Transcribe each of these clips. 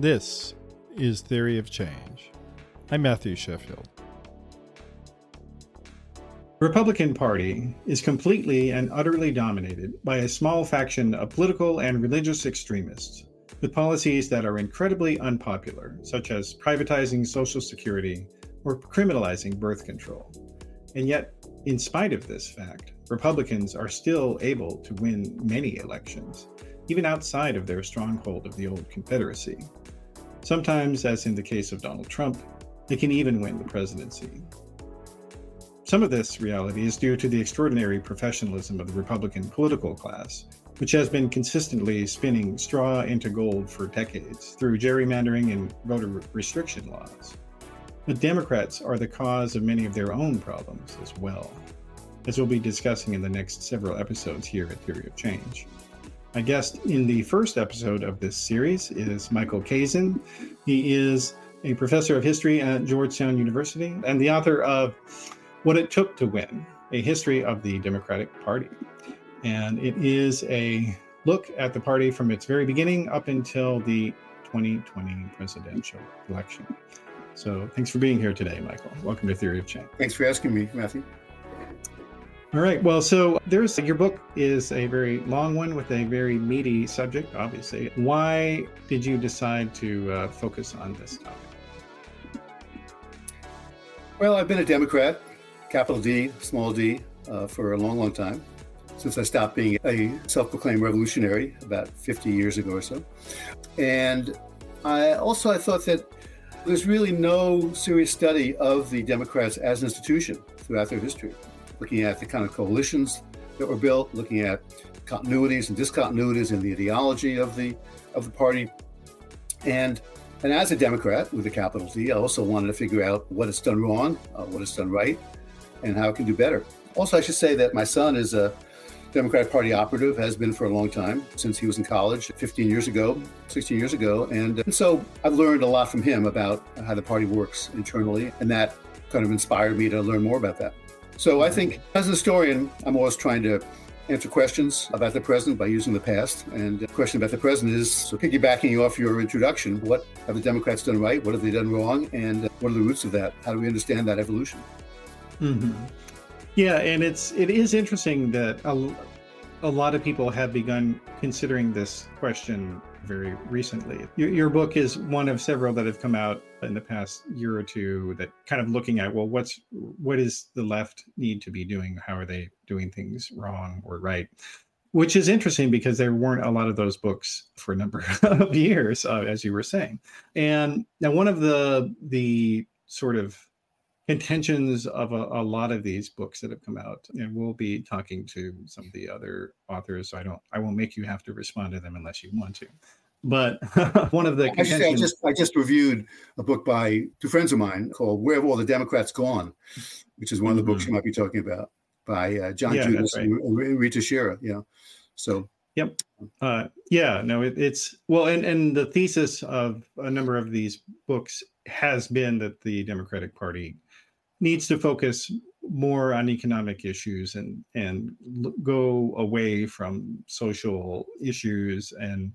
This is Theory of Change. I'm Matthew Sheffield. The Republican Party is completely and utterly dominated by a small faction of political and religious extremists with policies that are incredibly unpopular, such as privatizing Social Security or criminalizing birth control. And yet, in spite of this fact, Republicans are still able to win many elections, even outside of their stronghold of the old Confederacy. Sometimes, as in the case of Donald Trump, they can even win the presidency. Some of this reality is due to the extraordinary professionalism of the Republican political class, which has been consistently spinning straw into gold for decades through gerrymandering and voter restriction laws. But Democrats are the cause of many of their own problems as well, as we'll be discussing in the next several episodes here at Theory of Change. My guest in the first episode of this series is Michael Kazin. He is a professor of history at Georgetown University and the author of What It Took to Win A History of the Democratic Party and it is a look at the party from its very beginning up until the 2020 presidential election. So thanks for being here today, Michael. Welcome to Theory of Change. Thanks for asking me, Matthew. All right. Well, so there's your book is a very long one with a very meaty subject, obviously. Why did you decide to uh, focus on this topic? Well, I've been a Democrat, capital D, small d, uh, for a long, long time since I stopped being a self proclaimed revolutionary about 50 years ago or so. And I also I thought that there's really no serious study of the Democrats as an institution throughout their history, looking at the kind of coalitions that were built, looking at continuities and discontinuities in the ideology of the of the party. And and as a Democrat with a capital D, I also wanted to figure out what it's done wrong, uh, what it's done right, and how it can do better. Also, I should say that my son is a Democratic Party operative, has been for a long time, since he was in college 15 years ago, 16 years ago. And, and so I've learned a lot from him about how the party works internally, and that kind of inspired me to learn more about that. So I think as a historian, I'm always trying to answer questions about the present by using the past. And the question about the present is so piggybacking off your introduction, what have the Democrats done right? What have they done wrong? And what are the roots of that? How do we understand that evolution? Mm-hmm. Yeah, and it's it is interesting that a, a lot of people have begun considering this question very recently. Your, your book is one of several that have come out in the past year or two that kind of looking at well, what's what is the left need to be doing? How are they doing things wrong or right? Which is interesting because there weren't a lot of those books for a number of years, uh, as you were saying. And now one of the the sort of intentions of a, a, lot of these books that have come out and we'll be talking to some of the other authors so i don't i won't make you have to respond to them unless you want to but one of the I, I just i just reviewed a book by two friends of mine called where have all the democrats gone which is one of the books mm-hmm. you might be talking about by uh, john yeah, Judis right. and Ruy Teixeira Yeah, so Yep. Uh, yeah. No. It, it's well, and and the thesis of a number of these books has been that the Democratic Party needs to focus more on economic issues and and go away from social issues. And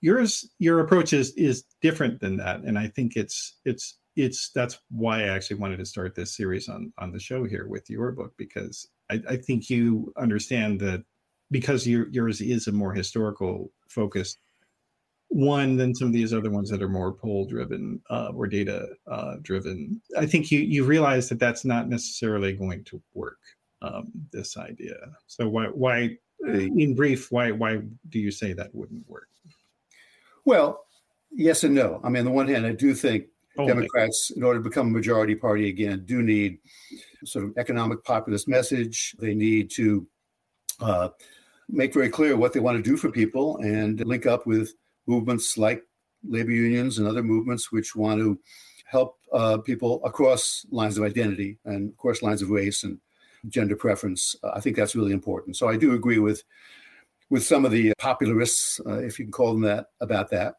yours your approach is is different than that. And i think it's it's it's that's why i actually wanted to start this series on on the show here with your book because i, I think you understand that because your, yours is a more historical focused one than some of these other ones that are more poll driven uh, or data uh, driven. I think you you realize that that's not necessarily going to work. Um, this idea. So why why in brief why why do you say that wouldn't work? Well, yes and no. I mean, on the one hand, I do think oh, Democrats, in order to become a majority party again, do need sort of economic populist message. They need to uh, make very clear what they want to do for people and link up with movements like labor unions and other movements which want to help uh, people across lines of identity and, of course, lines of race and gender preference. Uh, I think that's really important. So I do agree with with some of the popularists, uh, if you can call them that, about that.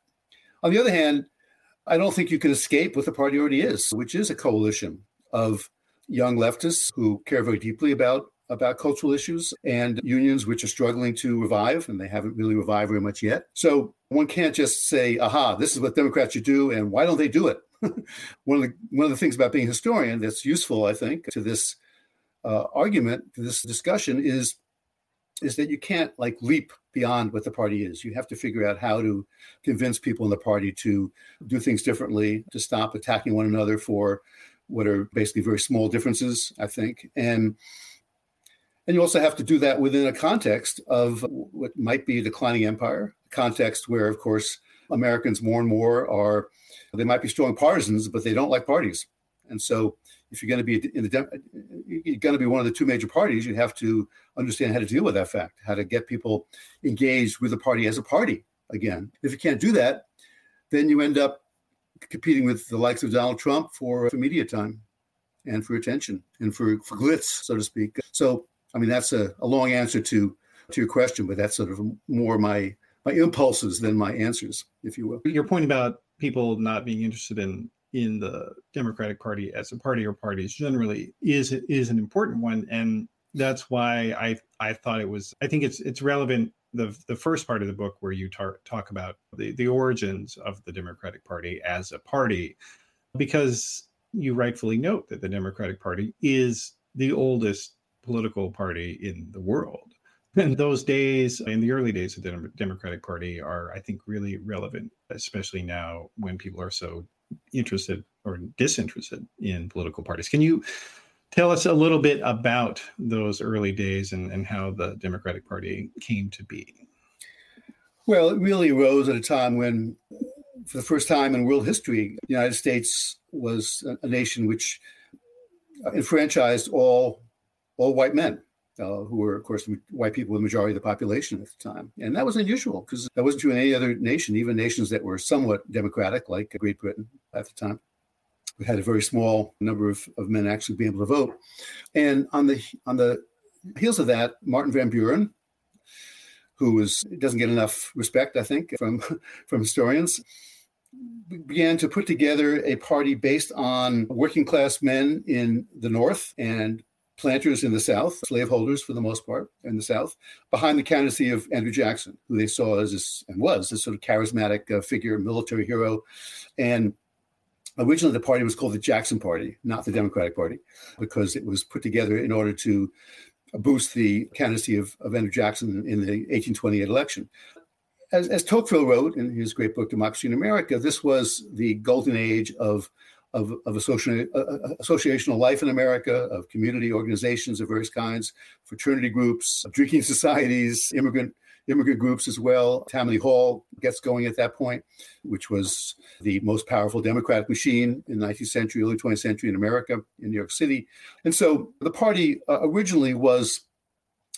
On the other hand, I don't think you can escape what the party already is, which is a coalition of young leftists who care very deeply about about cultural issues and unions which are struggling to revive, and they haven't really revived very much yet. So one can't just say, aha, this is what Democrats should do, and why don't they do it? one, of the, one of the things about being a historian that's useful, I think, to this uh, argument, to this discussion is is that you can't like leap beyond what the party is. You have to figure out how to convince people in the party to do things differently, to stop attacking one another for what are basically very small differences, I think. And and you also have to do that within a context of what might be a declining empire, a context where, of course, Americans more and more are, they might be strong partisans, but they don't like parties. And so if you're going to be in the, you're going to be one of the two major parties, you have to understand how to deal with that fact, how to get people engaged with the party as a party again. If you can't do that, then you end up competing with the likes of Donald Trump for, for media time and for attention and for, for glitz, so to speak. So I mean, that's a, a long answer to to your question, but that's sort of more my my impulses than my answers, if you will. Your point about people not being interested in in the Democratic Party as a party or parties generally is is an important one, and that's why I I thought it was. I think it's it's relevant. The the first part of the book where you tar- talk about the the origins of the Democratic Party as a party, because you rightfully note that the Democratic Party is the oldest political party in the world. And those days, in the early days of the Democratic Party, are, I think, really relevant, especially now when people are so interested or disinterested in political parties. Can you tell us a little bit about those early days and, and how the Democratic Party came to be? Well, it really arose at a time when, for the first time in world history, the United States was a nation which enfranchised all all white men. Uh, who were, of course, white people, with the majority of the population at the time. And that was unusual because that wasn't true in any other nation, even nations that were somewhat democratic, like Great Britain at the time. We had a very small number of, of men actually being able to vote. And on the on the heels of that, Martin Van Buren, who was doesn't get enough respect, I think, from from historians, began to put together a party based on working class men in the North and planters in the South, slaveholders for the most part in the South, behind the candidacy of Andrew Jackson, who they saw as this, and was this sort of charismatic uh, figure, military hero. And originally the party was called the Jackson Party, not the Democratic Party, because it was put together in order to boost the candidacy of, of Andrew Jackson in the 1828 election. As, as Tocqueville wrote in his great book, Democracy in America, this was the golden age of of, of associational, uh, uh, associational life in America, of community organizations of various kinds, fraternity groups, drinking societies, immigrant immigrant groups as well. Tammany Hall gets going at that point, which was the most powerful democratic machine in the 19th century, early 20th century in America, in New York City. And so the party uh, originally was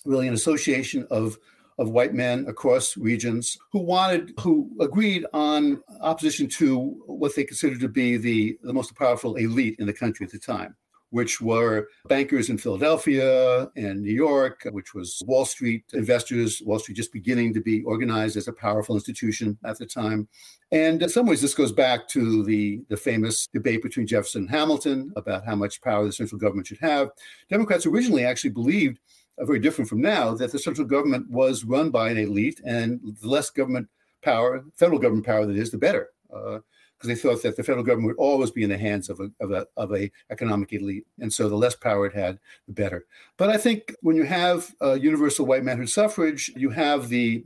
really an association of of white men across regions who wanted, who agreed on opposition to what they considered to be the, the most powerful elite in the country at the time, which were bankers in Philadelphia and New York, which was Wall Street investors, Wall Street just beginning to be organized as a powerful institution at the time. And in some ways, this goes back to the, the famous debate between Jefferson and Hamilton about how much power the central government should have. Democrats originally actually believed uh, very different from now, that the central government was run by an elite, and the less government power, federal government power that is, the better, because uh, they thought that the federal government would always be in the hands of a, of a of a economic elite, and so the less power it had, the better. But I think when you have uh, universal white manhood suffrage, you have the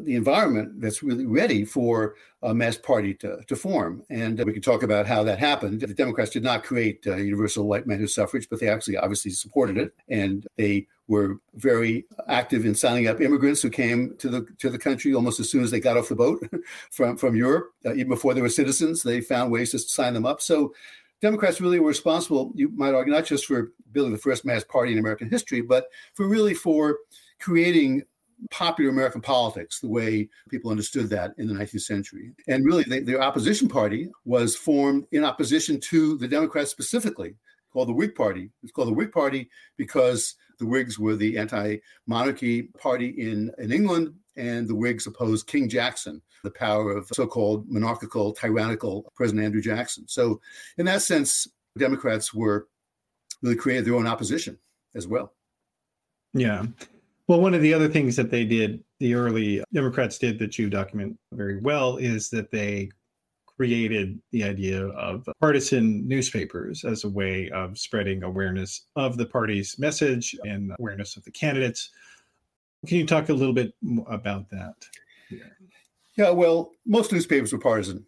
the environment that's really ready for a mass party to, to form. And uh, we can talk about how that happened. The Democrats did not create uh, universal white manhood suffrage, but they actually obviously supported it. And they were very active in signing up immigrants who came to the to the country almost as soon as they got off the boat from, from Europe. Uh, even before they were citizens, they found ways to sign them up. So Democrats really were responsible, you might argue, not just for building the first mass party in American history, but for really for creating popular American politics the way people understood that in the 19th century. And really, they, their opposition party was formed in opposition to the Democrats specifically, called the Whig Party. It's called the Whig Party because the Whigs were the anti monarchy party in, in England, and the Whigs opposed King Jackson, the power of so called monarchical, tyrannical President Andrew Jackson. So, in that sense, Democrats were really created their own opposition as well. Yeah. Well, one of the other things that they did, the early Democrats did that you document very well, is that they created the idea of partisan newspapers as a way of spreading awareness of the party's message and awareness of the candidates. Can you talk a little bit about that? Yeah, yeah well, most newspapers were partisan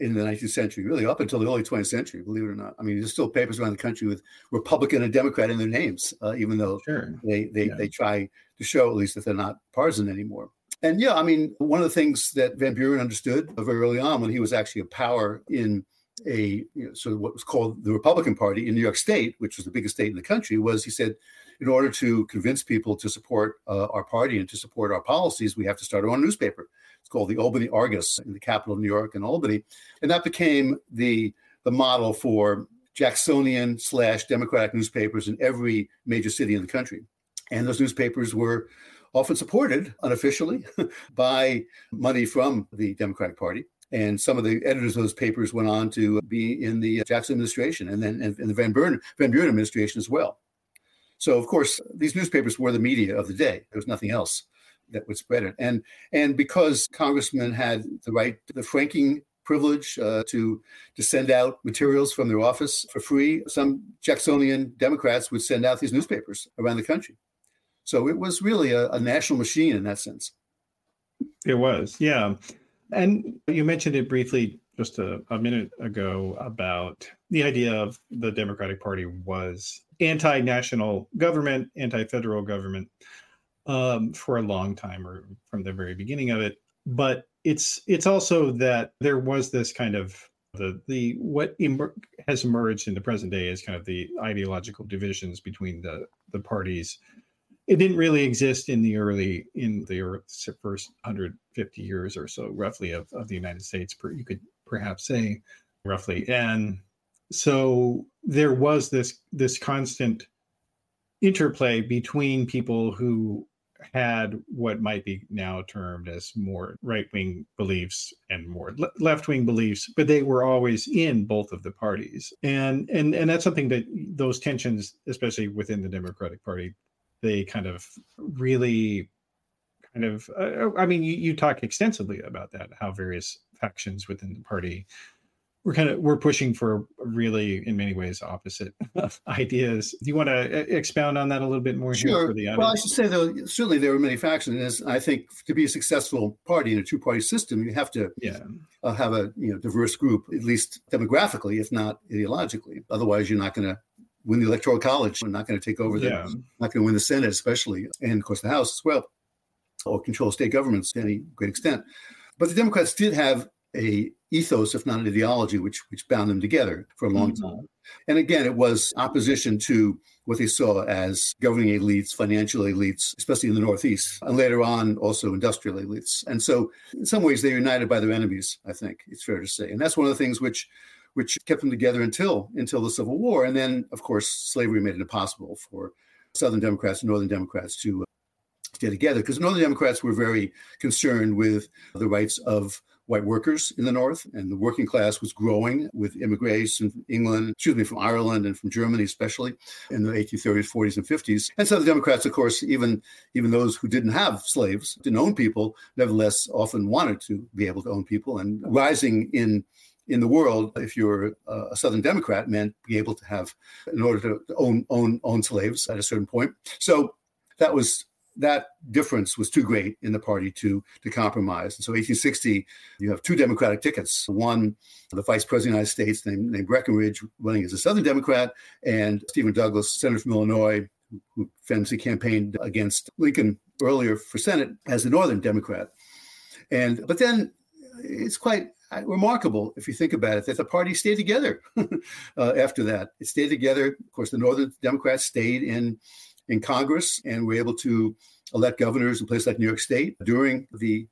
in the 19th century, really up until the early 20th century, believe it or not. I mean, there's still papers around the country with Republican and Democrat in their names, uh, even though sure. they they, yeah. they try to show at least that they're not partisan anymore. And yeah, I mean, one of the things that Van Buren understood very early on when he was actually a power in a you know, sort of what was called the Republican Party in New York State, which was the biggest state in the country, was he said, in order to convince people to support uh, our party and to support our policies, we have to start our own newspaper. It's called the Albany Argus in the capital of New York and Albany. And that became the, the model for Jacksonian slash Democratic newspapers in every major city in the country. And those newspapers were often supported unofficially by money from the Democratic Party. And some of the editors of those papers went on to be in the Jackson administration and then in the Van Buren, Van Buren administration as well. So, of course, these newspapers were the media of the day. There was nothing else that would spread it. And and because congressmen had the right, the franking privilege uh, to to send out materials from their office for free, some Jacksonian Democrats would send out these newspapers around the country. So it was really a, a national machine in that sense. It was, yeah. And you mentioned it briefly just a, a, minute ago about the idea of the Democratic Party was anti national government, anti federal government um, for a long time or from the very beginning of it. But it's it's also that there was this kind of the the what emer- has emerged in the present day is kind of the ideological divisions between the the parties it didn't really exist in the early in the first 150 years or so roughly of, of the united states you could perhaps say roughly. And so there was this this constant interplay between people who had what might be now termed as more right wing beliefs and more le- left wing beliefs, but they were always in both of the parties, and and and that's something that those tensions, especially within the Democratic Party, they kind of really kind of uh, i mean you, you talk extensively about that how various factions within the party we're kind of we're pushing for really in many ways opposite ideas do you want to expound on that a little bit more sure. well i should say though certainly there are many factions and i think to be a successful party in a two-party system you have to yeah. uh, have a you know diverse group at least demographically if not ideologically otherwise you're not going to win the electoral college. We're not going to take over the, yeah. not going to win the Senate, especially, and of course the House as well, or control state governments to any great extent. But the Democrats did have a ethos, if not an ideology, which which bound them together for a long mm-hmm. time. And again, it was opposition to what they saw as governing elites, financial elites, especially in the Northeast, and later on also industrial elites. And so, in some ways, they're united by their enemies. I think it's fair to say, and that's one of the things which which kept them together until until the Civil War. And then, of course, slavery made it impossible for Southern Democrats and Northern Democrats to uh, stay together because Northern Democrats were very concerned with the rights of white workers in the North, and the working class was growing with immigration from England, excuse me, from Ireland and from Germany, especially in the 1830s, 40s, and 50s. And so the Democrats, of course, even even those who didn't have slaves, didn't own people, nevertheless often wanted to be able to own people. And rising in in the world, if you're a Southern Democrat, meant be able to have, in order to own own own slaves at a certain point. So that was that difference was too great in the party to to compromise. And so 1860, you have two Democratic tickets. One, the Vice President of the United States named, named Breckinridge running as a Southern Democrat, and Stephen Douglas, Senator from Illinois, who famously campaigned against Lincoln earlier for Senate as a Northern Democrat. And but then it's quite remarkable if you think about it that the party stayed together uh, after that. It stayed together. Of course, the Northern Democrats stayed in in Congress and were able to elect governors in places like New York State during the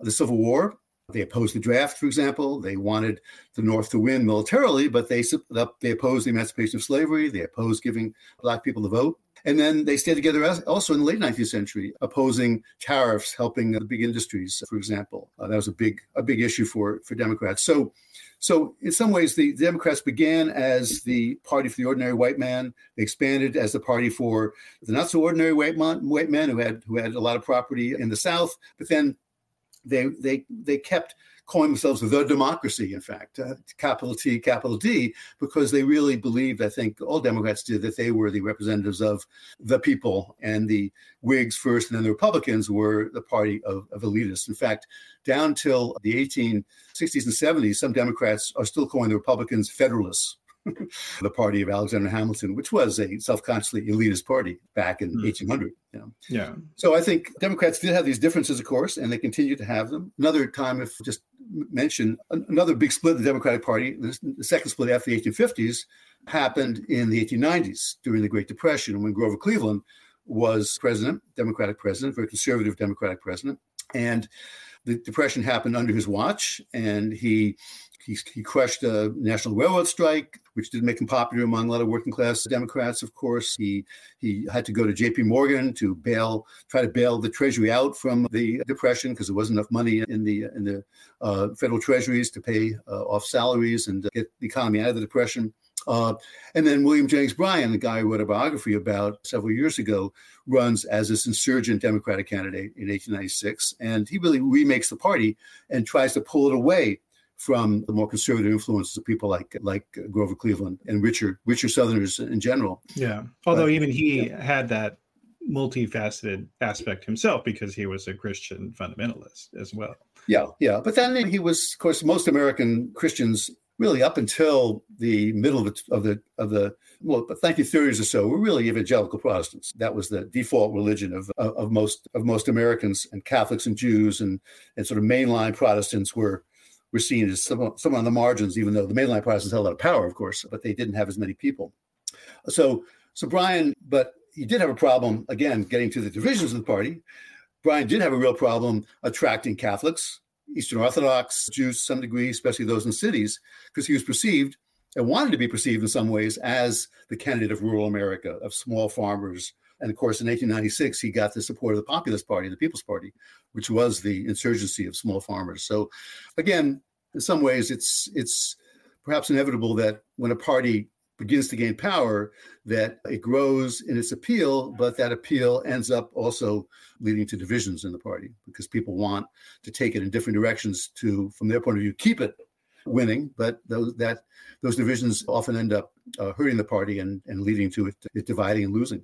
the Civil War. They opposed the draft, for example. They wanted the North to win militarily, but they they opposed the emancipation of slavery. They opposed giving black people the vote. And then they stayed together also in the late 19th century, opposing tariffs, helping the big industries, for example. Uh, that was a big a big issue for for Democrats. So, so in some ways, the, the Democrats began as the party for the ordinary white man. They expanded as the party for the not so ordinary white man, white men who had who had a lot of property in the South. But then they they they kept calling themselves the democracy, in fact, uh, capital T, capital D, because they really believed, I think all Democrats did, that they were the representatives of the people. And the Whigs first, and then the Republicans were the party of, of elitists. In fact, down till the 1860s and 70s, some Democrats are still calling the Republicans Federalists. the party of Alexander Hamilton, which was a self-consciously elitist party back in mm. 1800. You know? Yeah. So I think Democrats did have these differences, of course, and they continue to have them. Another time, if just mention another big split of the Democratic Party, the second split after the 1850s, happened in the 1890s during the Great Depression when Grover Cleveland was president, Democratic president, very conservative Democratic president, and the depression happened under his watch, and he he, he crushed a national railroad strike, which didn't make him popular among a lot of working class Democrats. Of course, he he had to go to J.P. Morgan to bail, try to bail the Treasury out from the depression because there wasn't enough money in the in the uh, federal treasuries to pay uh, off salaries and get the economy out of the depression. Uh, and then William Jennings Bryan, the guy who wrote a biography about several years ago, runs as this insurgent Democratic candidate in 1896. And he really remakes the party and tries to pull it away from the more conservative influences of people like like Grover Cleveland and richer richer Southerners in general. Yeah, although but, even he yeah. had that multifaceted aspect himself because he was a Christian fundamentalist as well. Yeah, yeah, but then he was, of course, most American Christians really up until the middle of the of the, of the well, 1930s or so, were really evangelical Protestants. That was the default religion of, of, of most of most Americans and Catholics and Jews and and sort of mainline Protestants were were seen as some, some on the margins, even though the mainline Protestants held a lot of power, of course, but they didn't have as many people. So, so Bryan, but he did have a problem, again, getting to the divisions of the party. Bryan did have a real problem attracting Catholics, Eastern Orthodox, Jews some degree, especially those in cities, because he was perceived and wanted to be perceived in some ways as the candidate of rural America, of small farmers. And of course, in 1896, he got the support of the Populist Party, the People's Party, which was the insurgency of small farmers. So, again, in some ways, it's it's perhaps inevitable that when a party begins to gain power, that it grows in its appeal, but that appeal ends up also leading to divisions in the party because people want to take it in different directions to, from their point of view, keep it winning, but those that those divisions often end up uh, hurting the party and, and leading to it, it dividing and losing.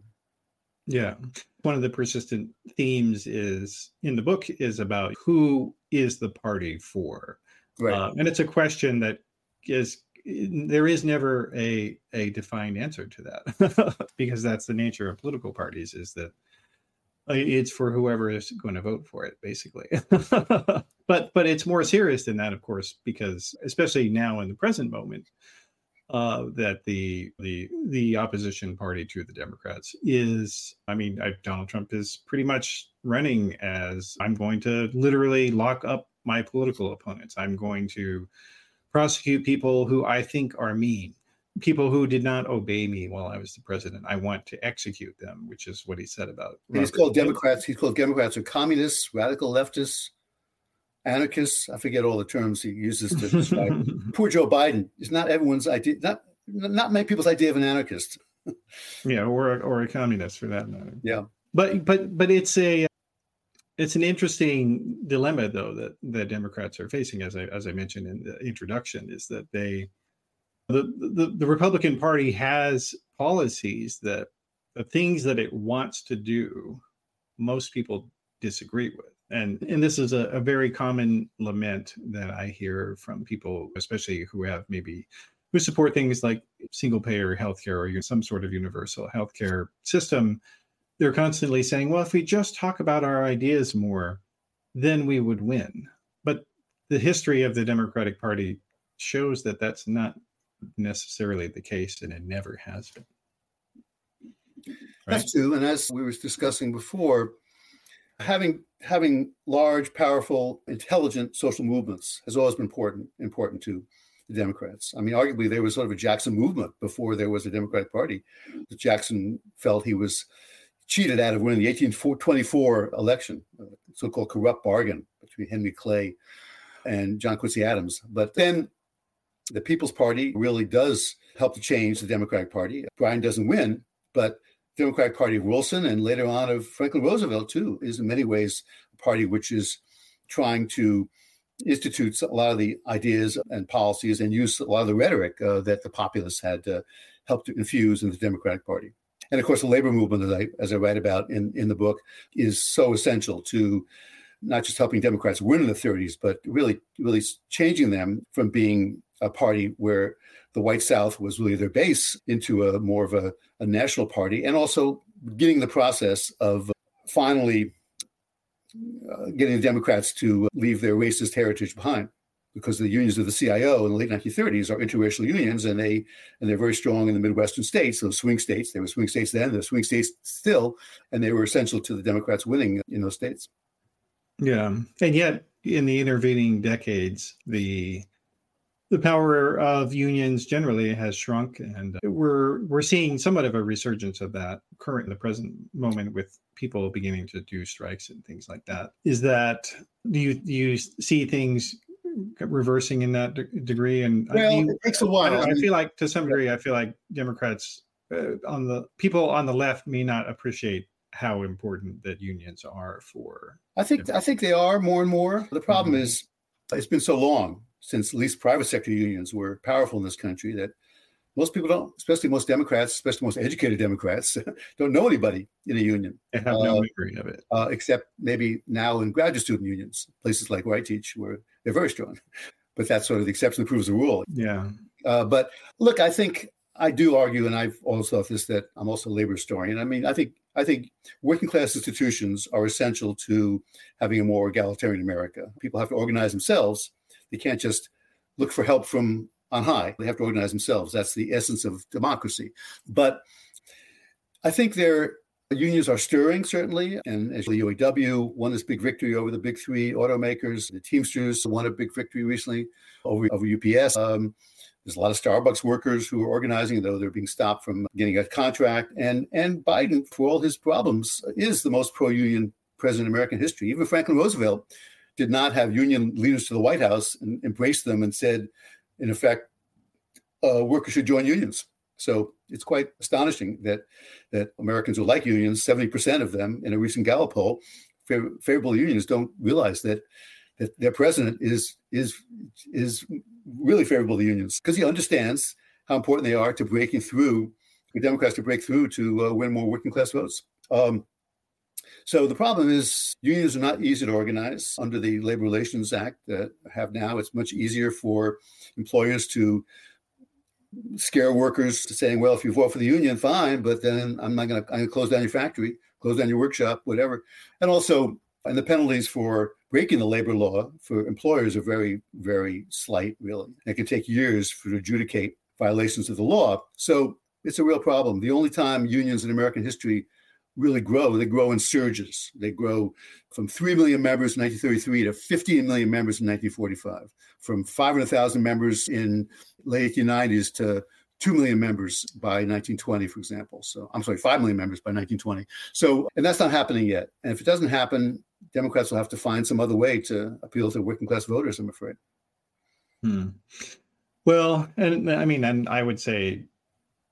Yeah. One of the persistent themes is in the book is about who is the party for. Right. Uh, and it's a question that is there is never a a defined answer to that because that's the nature of political parties is that uh, it's for whoever is going to vote for it basically but but it's more serious than that of course because especially now in the present moment uh, that the the the opposition party to the Democrats is. I mean, I, Donald Trump is pretty much running as I'm going to literally lock up my political opponents. I'm going to prosecute people who I think are mean, people who did not obey me while I was the president. I want to execute them, which is what he said about. He's called Democrats. He's called Democrats or communists, radical leftists anarchists. I forget all the terms he uses to describe. Poor Joe Biden is not everyone's idea. Not not many people's idea of an anarchist. yeah, or or a communist for that matter. Yeah, but but but it's a it's an interesting dilemma though that the Democrats are facing, as I as I mentioned in the introduction, is that they the the, the Republican Party has policies that the things that it wants to do, most people disagree with and and this is a, a, very common lament that i hear from people especially who have maybe who support things like single payer healthcare or some sort of universal healthcare system. They're constantly saying well if we just talk about our ideas more then we would win. But the history of the democratic party shows that that's not necessarily the case and it never has been. Right? that's true and as we were discussing before having having large, powerful, intelligent social movements has always been important important to the Democrats. I mean, arguably there was sort of a Jackson movement before there was a Democratic Party. Jackson felt he was cheated out of winning the 1824 election, uh, so-called corrupt bargain between Henry Clay and John Quincy Adams. But then the People's Party really does help to change the Democratic Party. Bryan doesn't win, but Democratic Party of Wilson and later on of Franklin Roosevelt too is in many ways a party which is trying to institute a lot of the ideas and policies and use a lot of the rhetoric uh, that the populists had uh, helped to infuse in the Democratic Party. And of course, the labor movement, as I, as I write about in, in the book, is so essential to not just helping Democrats win in the 30s, but really, really changing them from being a party where the white South was really their base into a more of a, a national party, and also beginning the process of finally uh, getting the Democrats to leave their racist heritage behind. Because the unions of the CIO in the late 1930s are interracial unions, and they and they're very strong in the Midwestern states, those swing states. They were swing states then, they're swing states still, and they were essential to the Democrats winning in those states. Yeah, and yet in the intervening decades, the the power of unions generally has shrunk, and we're we're seeing somewhat of a resurgence of that current in the present moment with people beginning to do strikes and things like that. Is that do you do you see things reversing in that de- degree? And well, you, it takes a while. I, I, feel like to some degree, I feel like Democrats uh, on the people on the left may not appreciate how important that unions are for. I think I think they are more and more. The problem mm-hmm. is it's been so long since at least private sector unions were powerful in this country that most people don't, especially most Democrats, especially most educated Democrats, don't know anybody in a union. They have no uh, memory of it. Uh, except maybe now in graduate student unions, places like where I teach, where they're very strong. But that's sort of the exception that proves the rule. Yeah. Uh, but look, I think I do argue, and I've also thought this, that I'm also a labor historian. I mean, I think I think working class institutions are essential to having a more egalitarian America. People have to organize themselves they can't just look for help from on high. They have to organize themselves. That's the essence of democracy. But I think their unions are stirring, certainly. And as the UAW won this big victory over the big three automakers, the Teamsters won a big victory recently over, over UPS. Um, there's a lot of Starbucks workers who are organizing, though they're being stopped from getting a contract. And and Biden, for all his problems, is the most pro-union president in American history. Even Franklin Roosevelt did not have union leaders to the White House and embraced them and said, in effect, uh, workers should join unions. So it's quite astonishing that that Americans who like unions, 70% of them in a recent Gallup poll, favor, favorable unions, don't realize that that their president is is is really favorable to unions because he understands how important they are to breaking through, the Democrats to break through to uh, win more working class votes. Um, so the problem is unions are not easy to organize under the Labor Relations Act that have now. It's much easier for employers to scare workers to saying, well, if you vote for the union, fine, but then I'm not going to close down your factory, close down your workshop, whatever. And also, and the penalties for breaking the labor law for employers are very, very slight, really. It can take years to adjudicate violations of the law. So it's a real problem. The only time unions in American history really grow. They grow in surges. They grow from 3 million members in 1933 to 15 million members in 1945, from 500,000 members in late 1890s to 2 million members by 1920, for example. So I'm sorry, 5 million members by 1920. So, and that's not happening yet. And if it doesn't happen, Democrats will have to find some other way to appeal to working class voters, I'm afraid. Hmm. Well, and I mean, and I would say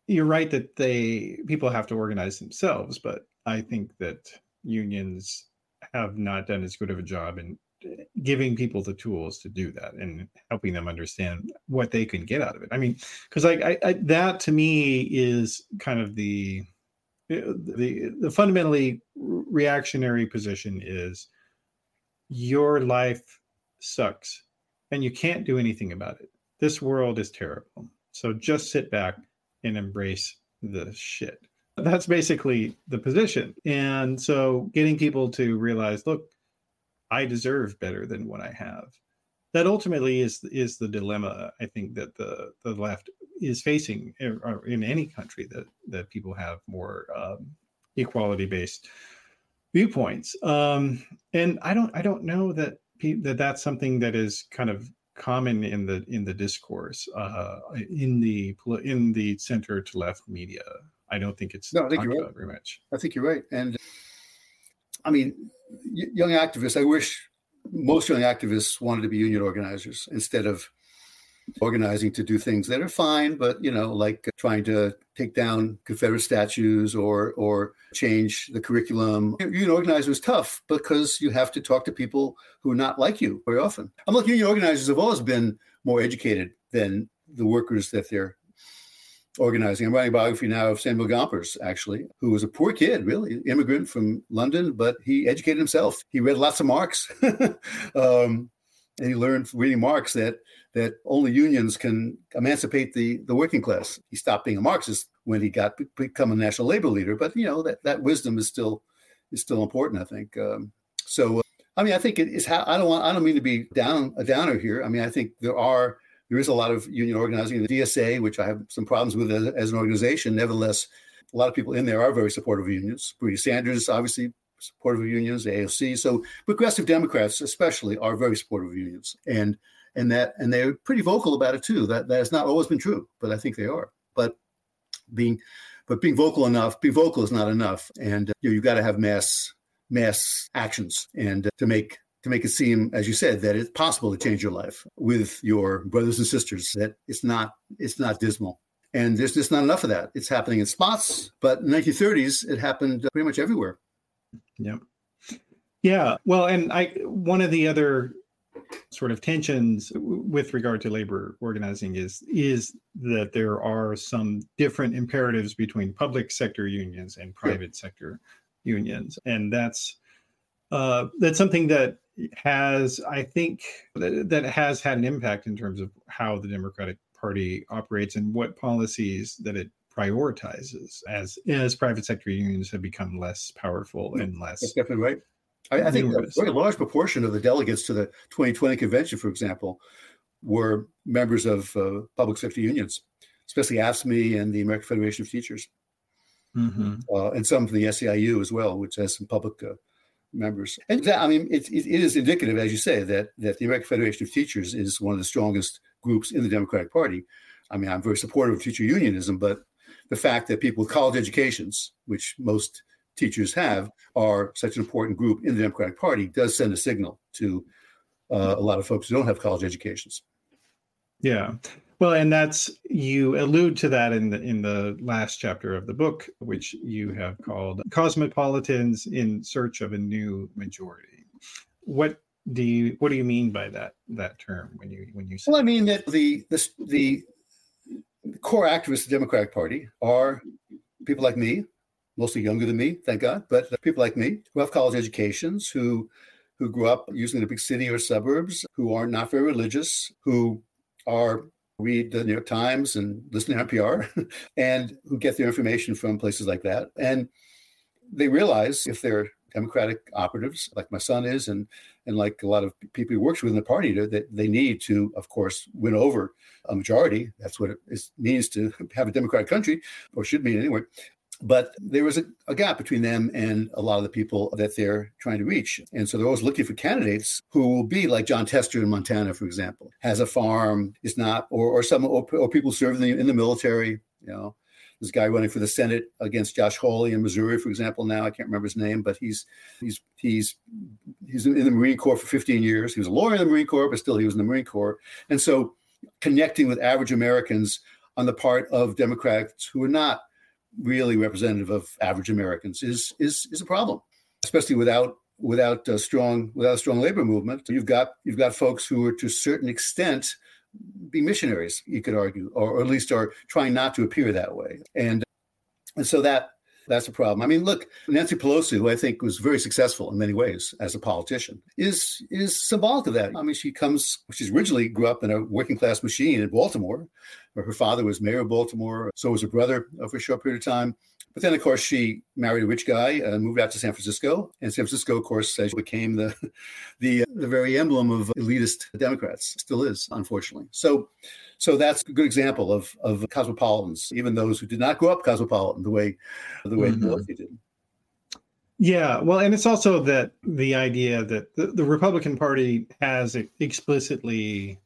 you're right that they people have to organize themselves, but I think that unions have not done as good of a job in giving people the tools to do that and helping them understand what they can get out of it. I mean, because like I, I, that to me is kind of the the the fundamentally reactionary position is your life sucks and you can't do anything about it. This world is terrible. So just sit back and embrace the shit that's basically the position. And so getting people to realize, look, I deserve better than what I have. That ultimately is is the dilemma I think that the the left is facing in, any country that that people have more um, equality based viewpoints. Um, and I don't I don't know that that that's something that is kind of common in the in the discourse uh, in the in the center to left media. I don't think it's no, I think you're right. very much. I think you're right, and I mean, young activists. I wish most young activists wanted to be union organizers instead of organizing to do things that are fine, but you know, like trying to take down Confederate statues or or change the curriculum. Union organizing is tough because you have to talk to people who are not like you very often. I'm like union organizers have always been more educated than the workers that they're organizing. I'm writing a biography now of Samuel Gompers, actually, who was a poor kid, really, immigrant from London, but he educated himself. He read lots of Marx. um, and he learned from reading Marx that that only unions can emancipate the, the working class. He stopped being a Marxist when he got become a national labor leader, but you know that, that wisdom is still is still important. I think um, so. Uh, I mean, I think it is how I don't want. I don't mean to be down a downer here. I mean, I think there are there is a lot of union organizing. The DSA, which I have some problems with as, as an organization, nevertheless, a lot of people in there are very supportive of unions. Bernie Sanders, obviously, supportive of unions. AOC, so progressive Democrats, especially, are very supportive of unions, and and that and they're pretty vocal about it too. That that has not always been true, but I think they are. But being but being vocal enough, being vocal is not enough, and uh, you know, you've got to have mass mass actions and uh, to make to make it seem, as you said, that it's possible to change your life with your brothers and sisters. That it's not it's not dismal. And there's just not enough of that. It's happening in spots, but in the 1930s, it happened pretty much everywhere. Yeah. Yeah. Well, and I one of the other sort of tensions with regard to labor organizing is is that there are some different imperatives between public sector unions and private yeah. sector unions and that's uh, that's something that has i think that, that has had an impact in terms of how the democratic party operates and what policies that it prioritizes as as private sector unions have become less powerful and less that's definitely right I, I think a very large proportion of the delegates to the 2020 convention, for example, were members of uh, public sector unions, especially AFSCME and the American Federation of Teachers, mm-hmm. uh, and some from the SEIU as well, which has some public uh, members. And that, I mean, it, it, it is indicative, as you say, that that the American Federation of Teachers is one of the strongest groups in the Democratic Party. I mean, I'm very supportive of teacher unionism, but the fact that people with college educations, which most teachers have are such an important group in the Democratic Party does send a signal to uh, a lot of folks who don't have college educations. Yeah. Well, and that's you allude to that in the in the last chapter of the book, which you have called "Cosmopolitans in Search of a New Majority." What do you what do you mean by that that term when you when you say? Well, I mean that the the the core activists of the Democratic Party are people like me mostly younger than me, thank God, but people like me who have college educations, who who grew up using the big city or suburbs, who are not very religious, who are read the New York Times and listen to NPR, and who get their information from places like that. And they realize if they're Democratic operatives, like my son is, and and like a lot of people he works with in the party, that they need to, of course, win over a majority. That's what it means to have a democratic country, or should mean anyway but there was a, a, gap between them and a lot of the people that they're trying to reach. And so they're always looking for candidates who will be like Jon Tester in Montana, for example, has a farm, is not, or, or some, or, or people serving in the, in the military, you know. This guy running for the Senate against Josh Hawley in Missouri, for example. Now I can't remember his name, but he's he's he's he's in the Marine Corps for 15 years. He was a lawyer in the Marine Corps, but still he was in the Marine Corps. And so, connecting with average Americans on the part of Democrats who are not really representative of average Americans is is is a problem, especially without without a strong without a strong labor movement. You've got you've got folks who are to a certain extent be missionaries, you could argue, or, or at least are trying not to appear that way, and and so that that's a problem. I mean, look, Nancy Pelosi, who I think was very successful in many ways as a politician, is is symbolic of that. I mean, she comes, she's originally grew up in a working class machine in Baltimore. Where her father was mayor of Baltimore. So was her brother for a short period of time. But then, of course, she married a rich guy and moved out to San Francisco. And San Francisco, of course, became the the the very emblem of elitist Democrats. Still is, unfortunately. So, so that's a good example of of cosmopolitans, even those who did not grow up cosmopolitan the way the way mm-hmm. Pelosi did. Yeah, well, and it's also that the idea that the, the Republican Party has explicitly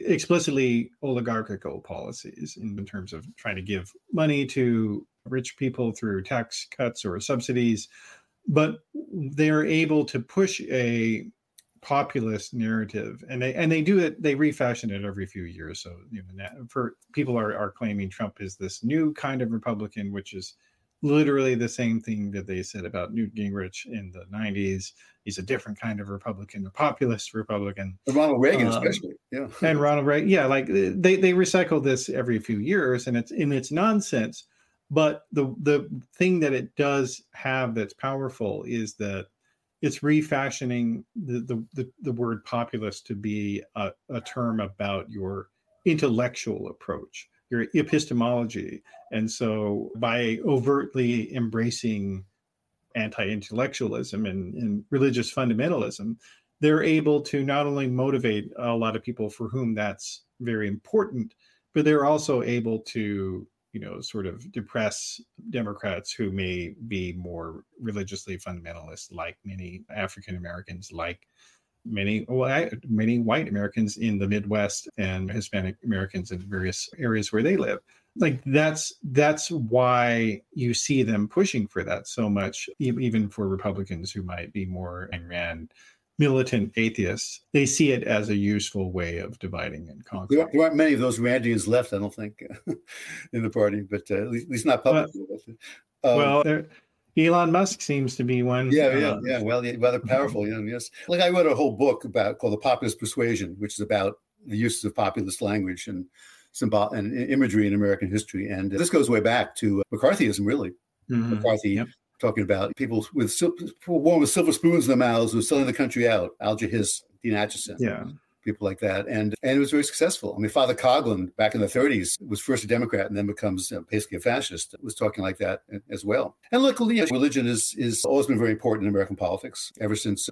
explicitly oligarchical policies in, in terms of trying to give money to rich people through tax cuts or subsidies, but they're able to push a populist narrative. And they and they do it they refashion it every few years. So you know for people are, are claiming trump is this new kind of republican which is literally the same thing that they said about newt gingrich in the 90s he's a different kind of republican a populist republican. And ronald reagan um, especially yeah. and ronald reagan yeah like they they recycle this every few years and it's in its nonsense but the the thing that it does have that's powerful is that it's refashioning the, the, the, the word populist to be a, a, term about your intellectual approach, your epistemology. And so by overtly embracing anti intellectualism and, and religious fundamentalism, they're able to not only motivate a lot of people for whom that's very important, but they're also able to you know, sort of depress Democrats who may be more religiously fundamentalist, like many African Americans, like many well, many white Americans in the Midwest and Hispanic Americans in various areas where they live. Like that's that's why you see them pushing for that so much, even for Republicans who might be more Ayn Rand militant atheists, they see it as a useful way of dividing and conquering. There aren't many of those Randians left, I don't think, in the party, but uh, at, least, at, least, not publicly. Um, well, Elon Musk seems to be one. Yeah, yeah, uh, yeah. Well, yeah, rather powerful. Yeah, yes. Like I wrote a whole book about called "The Populist Persuasion," which is about the uses of populist language and symbol and imagery in American history. And this goes way back to McCarthyism, really. Mm-hmm. McCarthy yep talking about people with people born with silver spoons in their mouths who are selling the country out. Alger Hiss, Dean Acheson. Yeah. People like that. And and it was very successful. I mean, Father Coughlin back in the 30s was first a Democrat and then becomes you know, basically a fascist, was talking like that as well. And look, you know, religion is, is always been very important in American politics ever since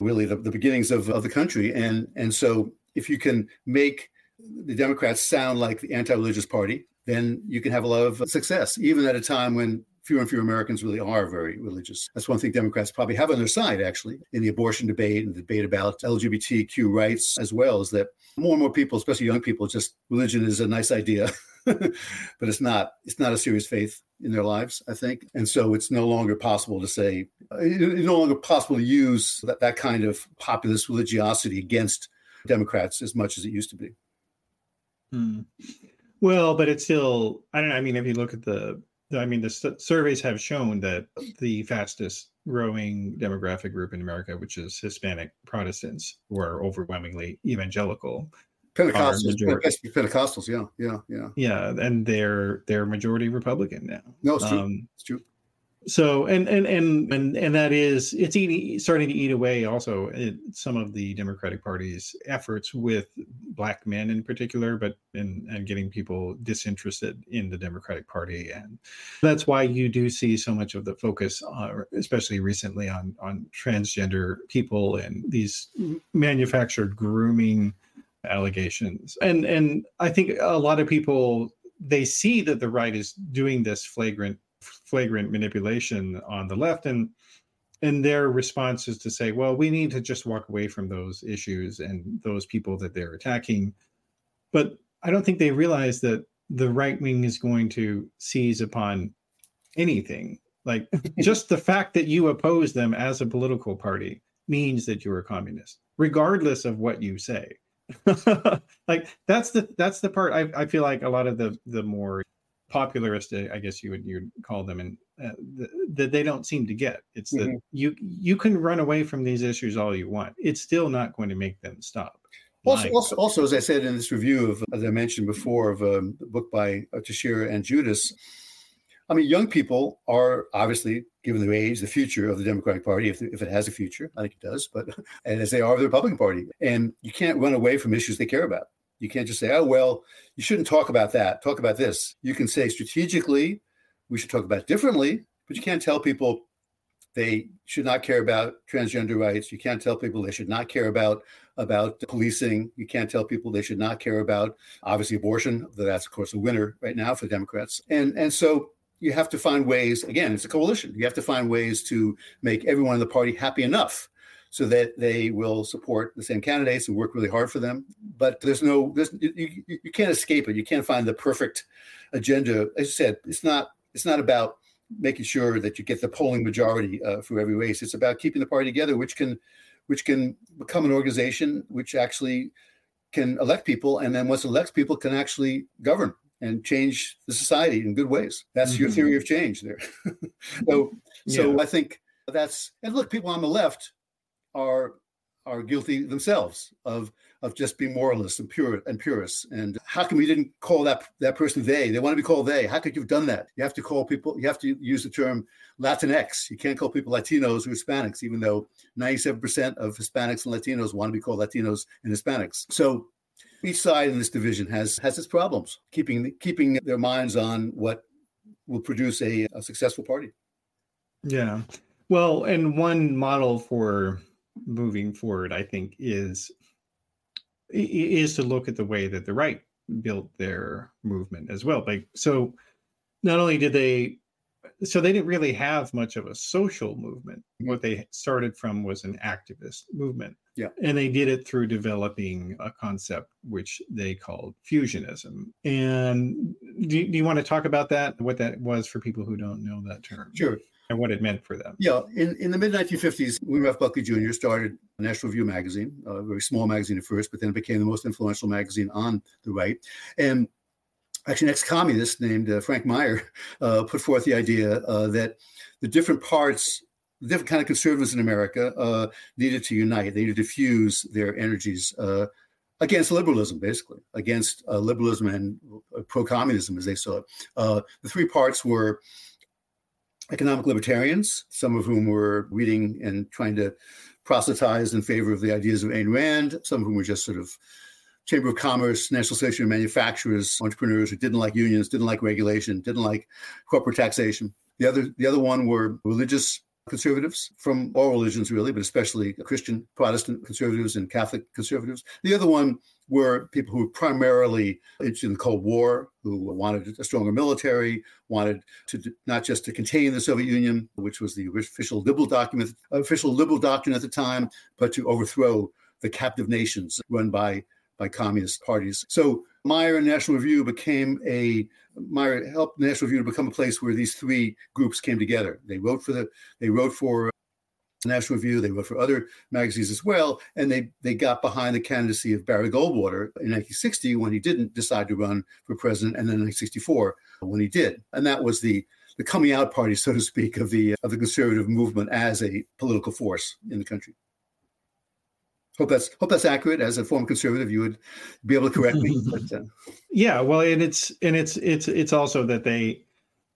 really the, the beginnings of, of the country. And, and so if you can make the Democrats sound like the anti religious party, then you can have a lot of success, even at a time when fewer and fewer Americans really are very religious. That's one thing Democrats probably have on their side, actually, in the abortion debate and the debate about LGBTQ rights, as well, is that more and more people, especially young people, just religion is a nice idea, but it's not. It's not a serious faith in their lives, I think, and so it's no longer possible to say it's no longer possible to use that, that kind of populist religiosity against Democrats as much as it used to be. Hmm. Well, but it's still. I don't know. I mean, if you look at the I mean, the st- surveys have shown that the fastest growing demographic group in America, which is Hispanic Protestants, who are overwhelmingly evangelical, Pentecostals, Pentecostals, yeah, yeah, yeah, yeah, and they're they're majority Republican now. No, it's true. Um, it's true so and and and and and that is it's eating, starting to eat away also some of the democratic party's efforts with black men in particular but and and getting people disinterested in the democratic party. And that's why you do see so much of the focus uh, especially recently on on transgender people and these manufactured grooming allegations. And and i think a lot of people they see that the right is doing this flagrant flagrant manipulation on the left and and their response is to say well we need to just walk away from those issues and those people that they're attacking. But i don't think they realize that the right wing is going to seize upon anything. Like just the fact that you oppose them as a political party means that you're a communist regardless of what you say. Like that's the that's the part I, I feel like a lot of the the more popularist i guess you would you'd call them and uh, that they don't seem to get it's mm-hmm. that you you can run away from these issues all you want it's still not going to make them stop also, also, also, as I said in this review of, as I mentioned before, of um, a book by uh, Teixeira and Judis, I mean, young people are obviously, given their age, the future of the Democratic Party, if, if it has a future. I think it does, but and as they are of the Republican Party, and you can't run away from issues they care about. You can't just say, oh, well, you shouldn't talk about that. Talk about this. You can say strategically, we should talk about differently, but you can't tell people they should not care about transgender rights. You can't tell people they should not care about about policing. You can't tell people they should not care about obviously abortion. That's of course a winner right now for Democrats. And and so you have to find ways. Again, it's a coalition. You have to find ways to make everyone in the party happy enough so that they will support the same candidates and work really hard for them. But there's no, there's, you, you can't escape it. You can't find the perfect agenda. As I said, it's not, it's not about making sure that you get the polling majority uh, for every race. It's about keeping the party together, which can, which can become an organization which actually can elect people, and then once it elects people, can actually govern and change the society in good ways. That's mm-hmm. your theory of change there. so, yeah. so I think that's and look, people on the left are are guilty themselves of of just being moralists and pure and purists. And how come you didn't call that that person they? They want to be called they. How could you have done that? You have to call people. You have to use the term Latinx. You can't call people Latinos or Hispanics, even though 97% of Hispanics and Latinos want to be called Latinos and Hispanics. So each side in this division has has its problems, keeping keeping their minds on what will produce a, a successful party. Yeah. Well, and one model for moving forward, I think, is is to look at the way that the right built their movement as well. Like so, not only did they, so they didn't really have much of a social movement. What they started from was an activist movement. Yeah, and they did it through developing a concept which they called fusionism. And do, do you want to talk about that? What that was for people who don't know that term? Sure and what it meant for them. Yeah, in, in the mid 1950s, William F. Buckley Jr. started National Review magazine, a very small magazine at first, but then it became the most influential magazine on the right. And actually, an ex communist named uh, Frank Meyer uh, put forth the idea uh, that the different parts, the different kind of conservatives in America uh, needed to unite, they needed to fuse their energies uh, against liberalism, basically, against uh, liberalism and pro communism as they saw it. the three parts were economic libertarians, some of whom were reading and trying to proselytize in favor of the ideas of Ayn Rand, some of whom were just sort of Chamber of Commerce, National Association of Manufacturers, entrepreneurs who didn't like unions, didn't like regulation, didn't like corporate taxation. The other, the other one were religious conservatives from all religions, really, but especially Christian Protestant conservatives and Catholic conservatives. The other one were people who were primarily interested in the Cold War, who wanted a stronger military, wanted to not just to contain the Soviet Union, which was the official liberal document, official liberal doctrine at the time, but to overthrow the captive nations run by by communist parties. So Meyer and National Review became a Meyer helped National Review to become a place where these three groups came together. They wrote for the they wrote for National Review. They wrote for other magazines as well, and they they got behind the candidacy of Barry Goldwater in 1960 when he didn't decide to run for president, and then in 1964 when he did, and that was the the coming out party, so to speak, of the of the conservative movement as a political force in the country. Hope that's hope that's accurate. As a former conservative, you would be able to correct me. But, uh... Yeah, well, and it's and it's it's it's also that they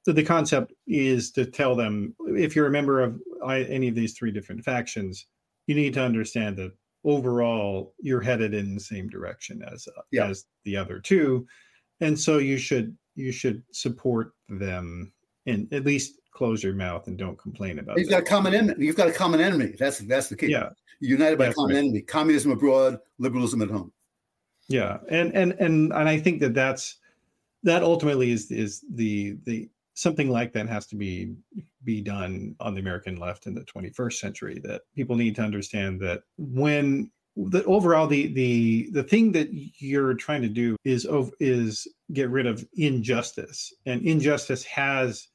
so the concept is to tell them if you're a member of any of these three different factions, you need to understand that overall you're headed in the same direction as yeah. as the other two, and so you should you should support them and at least close your mouth and don't complain about. It. You've got a common enemy. You've got a common enemy. That's that's the key. Yeah, united by a common right. enemy: communism abroad, liberalism at home. Yeah, and and and and I think that that's that ultimately is is the the something like that has to be be done on the American left in the 21st century. That people need to understand that when the overall the the the thing that you're trying to do is is get rid of injustice, and injustice has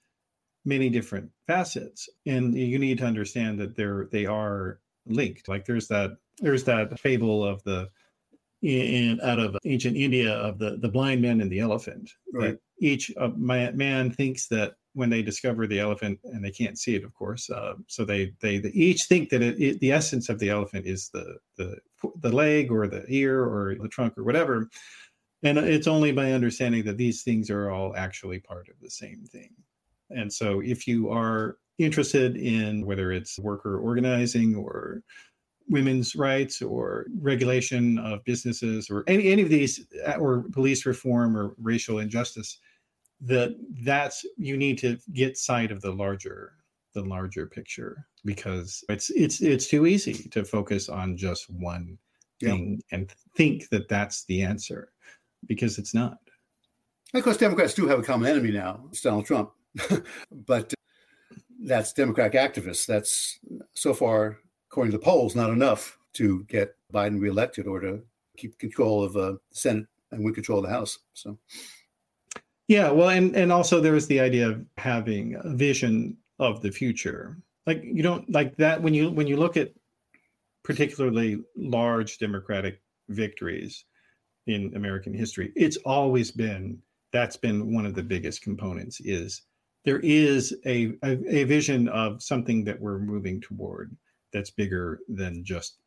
many different facets, and you need to understand that they're they are linked. Like there's that there's that fable of the in out of ancient India of the the blind man and the elephant. Right. That each uh, man thinks that when they discover the elephant and they can't see it, of course, uh, so they, they they each think that it, it, the essence of the elephant is the the the leg or the ear or the trunk or whatever. And it's only by understanding that these things are all actually part of the same thing. And so if you are interested in whether it's worker organizing or women's rights or regulation of businesses or any, any of these uh, or police reform or racial injustice that that's you need to get sight of the larger the larger picture because it's it's it's too easy to focus on just one thing yeah. and think that that's the answer because it's not of course democrats do have a common enemy now it's donald trump but that's Democratic activists. That's so far, according to the polls, not enough to get Biden reelected or to keep control of uh, the Senate and win control of the House. So, yeah, well, and and also there was the idea of having a vision of the future. Like you don't like that when you when you look at particularly large Democratic victories in American history. It's always been that's been one of the biggest components is there is a, a, a vision of something that we're moving toward that's bigger than just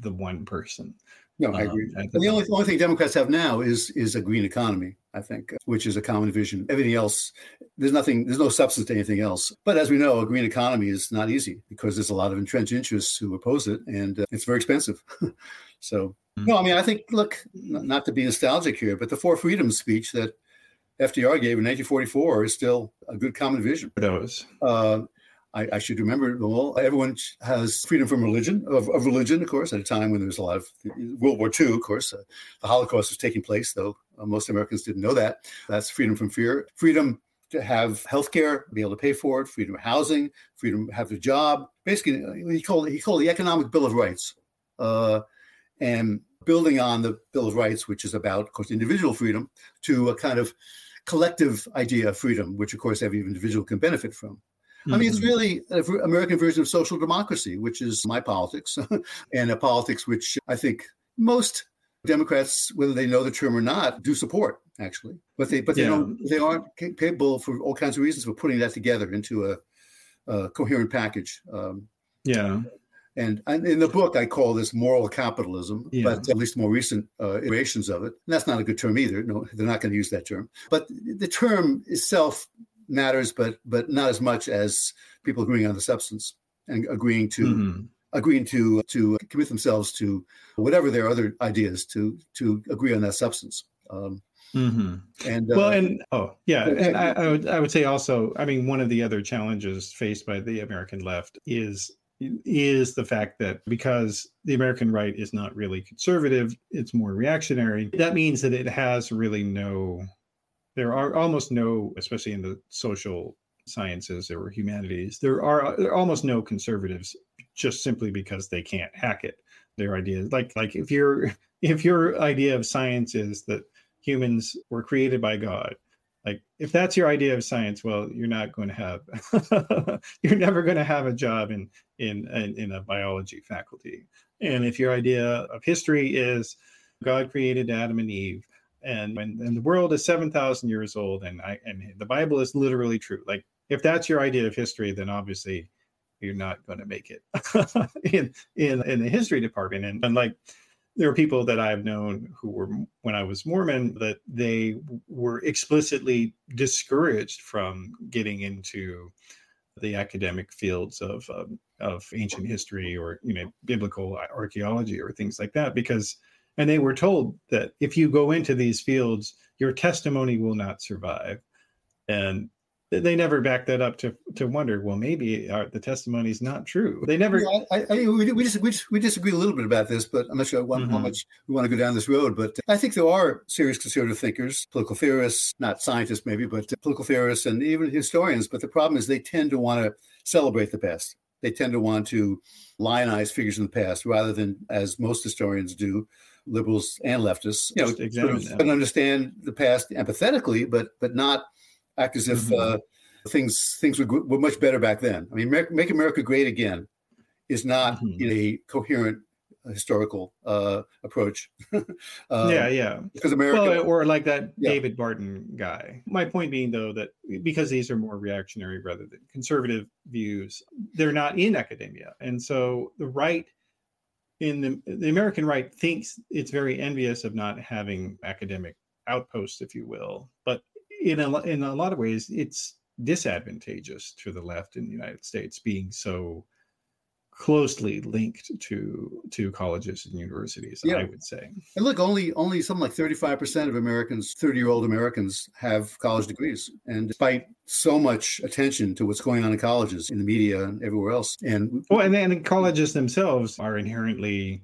the one person. No, I agree. Um, the only, only thing Democrats have now is is a green economy, I think, which is a common vision. Everything else, there's nothing, there's no substance to anything else. But as we know, a green economy is not easy because there's a lot of entrenched interests who oppose it, and uh, it's very expensive. so, mm-hmm. no, I mean, I think, look, not to be nostalgic here, but the Four Freedoms speech that FDR gave in 1944 is still a good common vision. Those. Uh, I, I, should remember well, everyone has freedom from religion, of, of, religion, of course, at a time when there was a lot of World War II, of course. Uh, the Holocaust was taking place, though uh, most Americans didn't know that. That's freedom from fear, freedom to have health care, be able to pay for it, freedom of housing, freedom to have a job. Basically, uh, he called, he called it the Economic Bill of Rights. Uh, and building on the Bill of Rights, which is about, of course, individual freedom, to a kind of collective idea of freedom, which, of course, every individual can benefit from. I mean, it's mm-hmm. really an American version of social democracy, which is my politics, and a politics which I think most Democrats, whether they know the term or not, do support actually. But they but they yeah. don't they aren't capable for all kinds of reasons for putting that together into a, a coherent package. Um, yeah. And, and, in the book, I call this moral capitalism, yeah. but at least more recent uh, iterations of it. And that's not a good term either. No, they're not going to use that term. But the term itself matters, but but not as much as people agreeing on the substance and agreeing to mm-hmm. agreeing to to commit themselves to whatever their other ideas to to agree on that substance. Um, mm-hmm. And well, uh, and oh yeah, and I, I, would I would say also, I mean, one of the other challenges faced by the American left is is the fact that because the American right is not really conservative, it's more reactionary. That means that it has really no there are almost no, especially in the social sciences or humanities, there are, there are almost no conservatives just simply because they can't hack it. Their ideas, like like if your if your idea of science is that humans were created by God, like if that's your idea of science, well, you're not going to have you're never going to have a job in, in in in a biology faculty. And if your idea of history is God created Adam and Eve, and when and the world is 7000 years old and i and the bible is literally true like if that's your idea of history then obviously you're not going to make it in in in the history department and, and like there are people that I've known who were when I was Mormon that they were explicitly discouraged from getting into the academic fields of um, of ancient history or you know biblical archaeology or things like that because and they were told that if you go into these fields, your testimony will not survive. And they never back that up to to wonder, well, maybe our, the testimony is not true. They never. Yeah, I, I, we, we, just, we, just, we disagree a little bit about this, but I'm not sure how, mm-hmm. how much we want to go down this road. But uh, I think there are serious conservative thinkers, political theorists, not scientists maybe, but uh, political theorists and even historians. But the problem is they tend to want to celebrate the past. They tend to want to lionize figures in the past rather than, as most historians do, liberals and leftists, you know, sort of understand the past empathetically, but but not act as if mm-hmm. uh, things things were, were much better back then. I mean, make, make America great again is not mm-hmm. in a coherent historical uh, approach. um, yeah, yeah. Because America, well, or like that yeah. David Barton guy. My point being, though, that because these are more reactionary rather than conservative views, they're not in academia, and so the right in the the American right thinks it's very envious of not having academic outposts, if you will. But in a in a lot of ways, it's disadvantageous to the left in the United States being so closely linked to to colleges and universities yeah. i would say and look only only something like 35% of americans 30 year old americans have college degrees and despite so much attention to what's going on in colleges in the media and everywhere else and well and then colleges themselves are inherently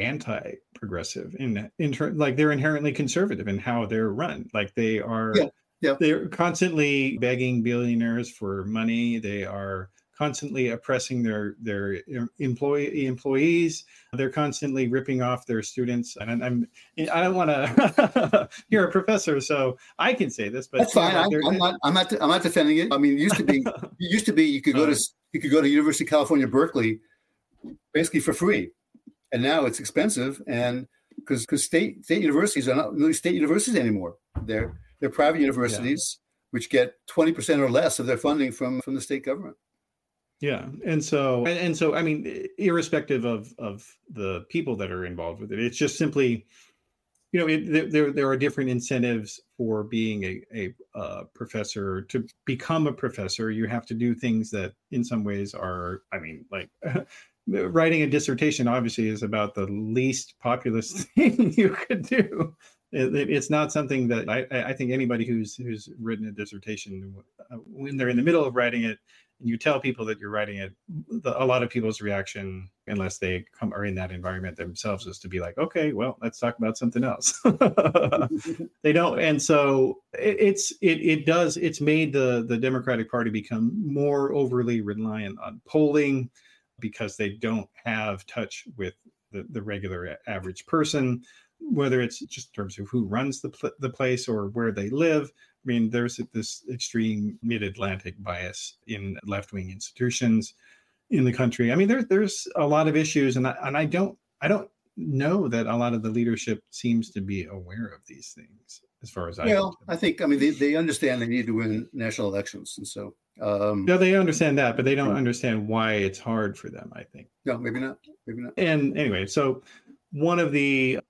anti-progressive in in like they're inherently conservative in how they're run like they are yeah Yep. They're constantly begging billionaires for money. They are constantly oppressing their their employee employees. They're constantly ripping off their students. And I'm I don't want to. you're a professor, so I can say this, but that's fine. I'm, I'm, not I'm not I'm not defending it. I mean, it used to be it used to be you could go to you could go to University of California Berkeley basically for free, and now it's expensive and because because state state universities are not really state universities anymore. They're they're private universities yeah. which get 20% or less of their funding from from the state government. Yeah, and so and, and, so I mean, irrespective of of the people that are involved with it, it's just simply, you know, it, there there are different incentives for being a a uh, professor. To become a professor, you have to do things that, in some ways, are I mean, like. writing a dissertation obviously is about the least populist thing you could do it, it's not something that I, I, think anybody who's who's written a dissertation uh, when they're in the middle of writing it and you tell people that you're writing it, the, a lot of people's reaction, unless they come are in that environment themselves, is to be like, okay, well, let's talk about something else. they don't, and so it, it's it it does it's made the the Democratic Party become more overly reliant on polling because they don't have touch with the, the regular average person whether it's just in terms of who runs the, pl- the place or where they live I mean, there's this extreme mid-Atlantic bias in left-wing institutions in the country. I mean, there's there's a lot of issues, and I, and I don't I don't know that a lot of the leadership seems to be aware of these things. As far as I well, I think I mean they, they understand they need to win national elections, and so um, no, they understand that, but they don't understand why it's hard for them. I think no, maybe not, maybe not. And anyway, so one of the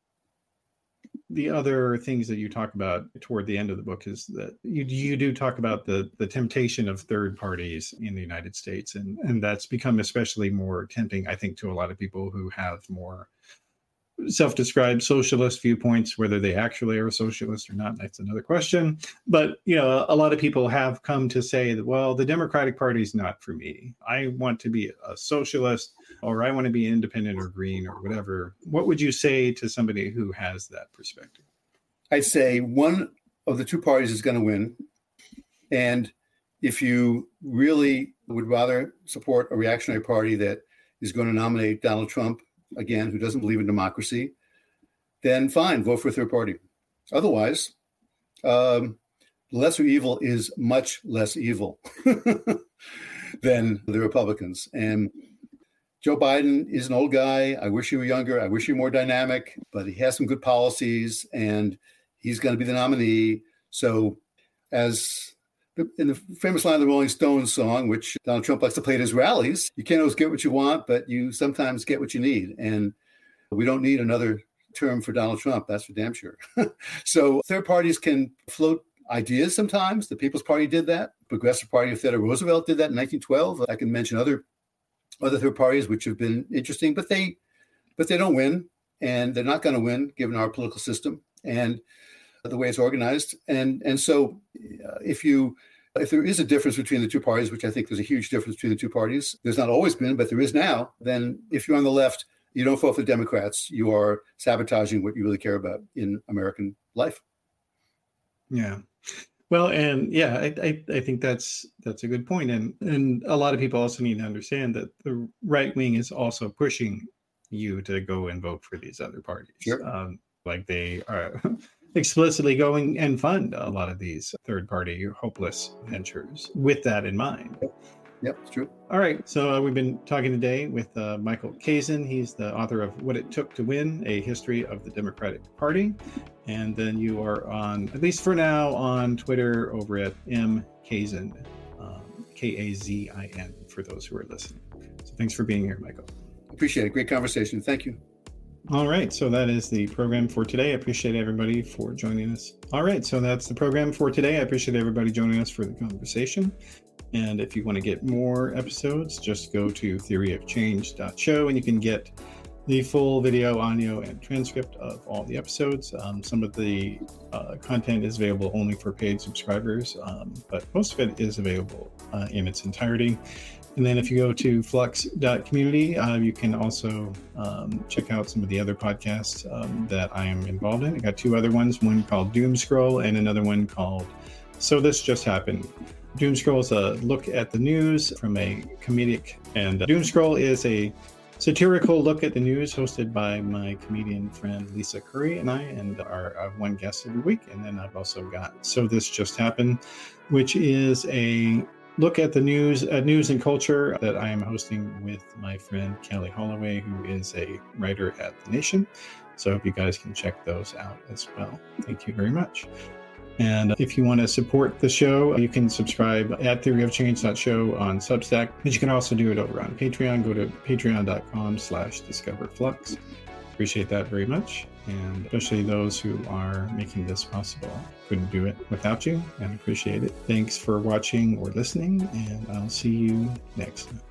the other things that you talk about toward the end of the book is that you you do talk about the the temptation of third parties in the United States, and and that's become especially more tempting, I think, to a lot of people who have more self-described socialist viewpoints whether they actually are a socialist or not that's another question. But you know a lot of people have come to say that well the democratic party is not for me. I want to be a socialist or i want to be independent or green or whatever. What would you say to somebody who has that perspective? I'd say one of the two parties is going to win. And if you really would rather support a reactionary party that is going to nominate donald trump again, who doesn't believe in democracy, then fine, vote for a third party. Otherwise, um, lesser evil is much less evil than the Republicans. And Joe Biden is an old guy. I wish he were younger. I wish he were more dynamic, but he has some good policies and he's going to be the nominee. So, as in the famous line of the Rolling Stones song, which Donald Trump likes to play at his rallies, you can't always get what you want, but you sometimes get what you need. And we don't need another term for Donald Trump, that's for damn sure. so third parties can float ideas sometimes. The People's Party did that. Progressive Party of Theodore Roosevelt did that in 1912. I can mention other other third parties which have been interesting, but they but they don't win, and they're not going to win given our political system. And the way it's organized. And and so uh, if you if there is a difference between the two parties, which I think there's a huge difference between the two parties, there's not always been, but there is now, then if you're on the left, you don't vote for the Democrats, you are sabotaging what you really care about in American life. Yeah. Well, and yeah, I, I, I, think that's that's a good point, and and a lot of people also need to understand that the right wing is also pushing you to go and vote for these other parties. Sure. Um, like they are explicitly going and fund a lot of these third party hopeless ventures with that in mind. Yep, it's true. All right. So uh, we've been talking today with uh, Michael Kazin. He's the author of What It Took to Win A History of the Democratic Party. And then you are on, at least for now, on Twitter over at M Kazin, um, K A Z I N, for those who are listening. So thanks for being here, Michael. Appreciate it. Great conversation. Thank you. All right, so that is the program for today. I appreciate everybody for joining us. All right, so that's the program for today. I appreciate everybody joining us for the conversation. And if you want to get more episodes, just go to theoryofchange.show and you can get the full video, audio, and transcript of all the episodes. Um, some of the uh, content is available only for paid subscribers, um, but most of it is available uh, in its entirety. And then if you go to flux.community, uh, you can also um, check out some of the other podcasts um, that I am involved in. I got two other ones, one called Doom Scroll and another one called So This Just Happened. Doom Scroll is a look at the news from a comedic, and Doom Scroll is a satirical look at the news hosted by my comedian friend Lisa Curry and I, and our uh, one guest every week. And then I've also got So This Just Happened, which is a look at the news, uh, news and culture that I am hosting with my friend Kelly Holloway, who is a writer at The Nation. So I hope you guys can check those out as well. Thank you very much. And if you want to support the show, you can subscribe at theoryofchange.show on Substack, but you can also do it over on Patreon. Go to patreon.com slash discoverflux. Appreciate that very much. And especially those who are making this possible. Couldn't do it without you and appreciate it. Thanks for watching or listening, and I'll see you next time.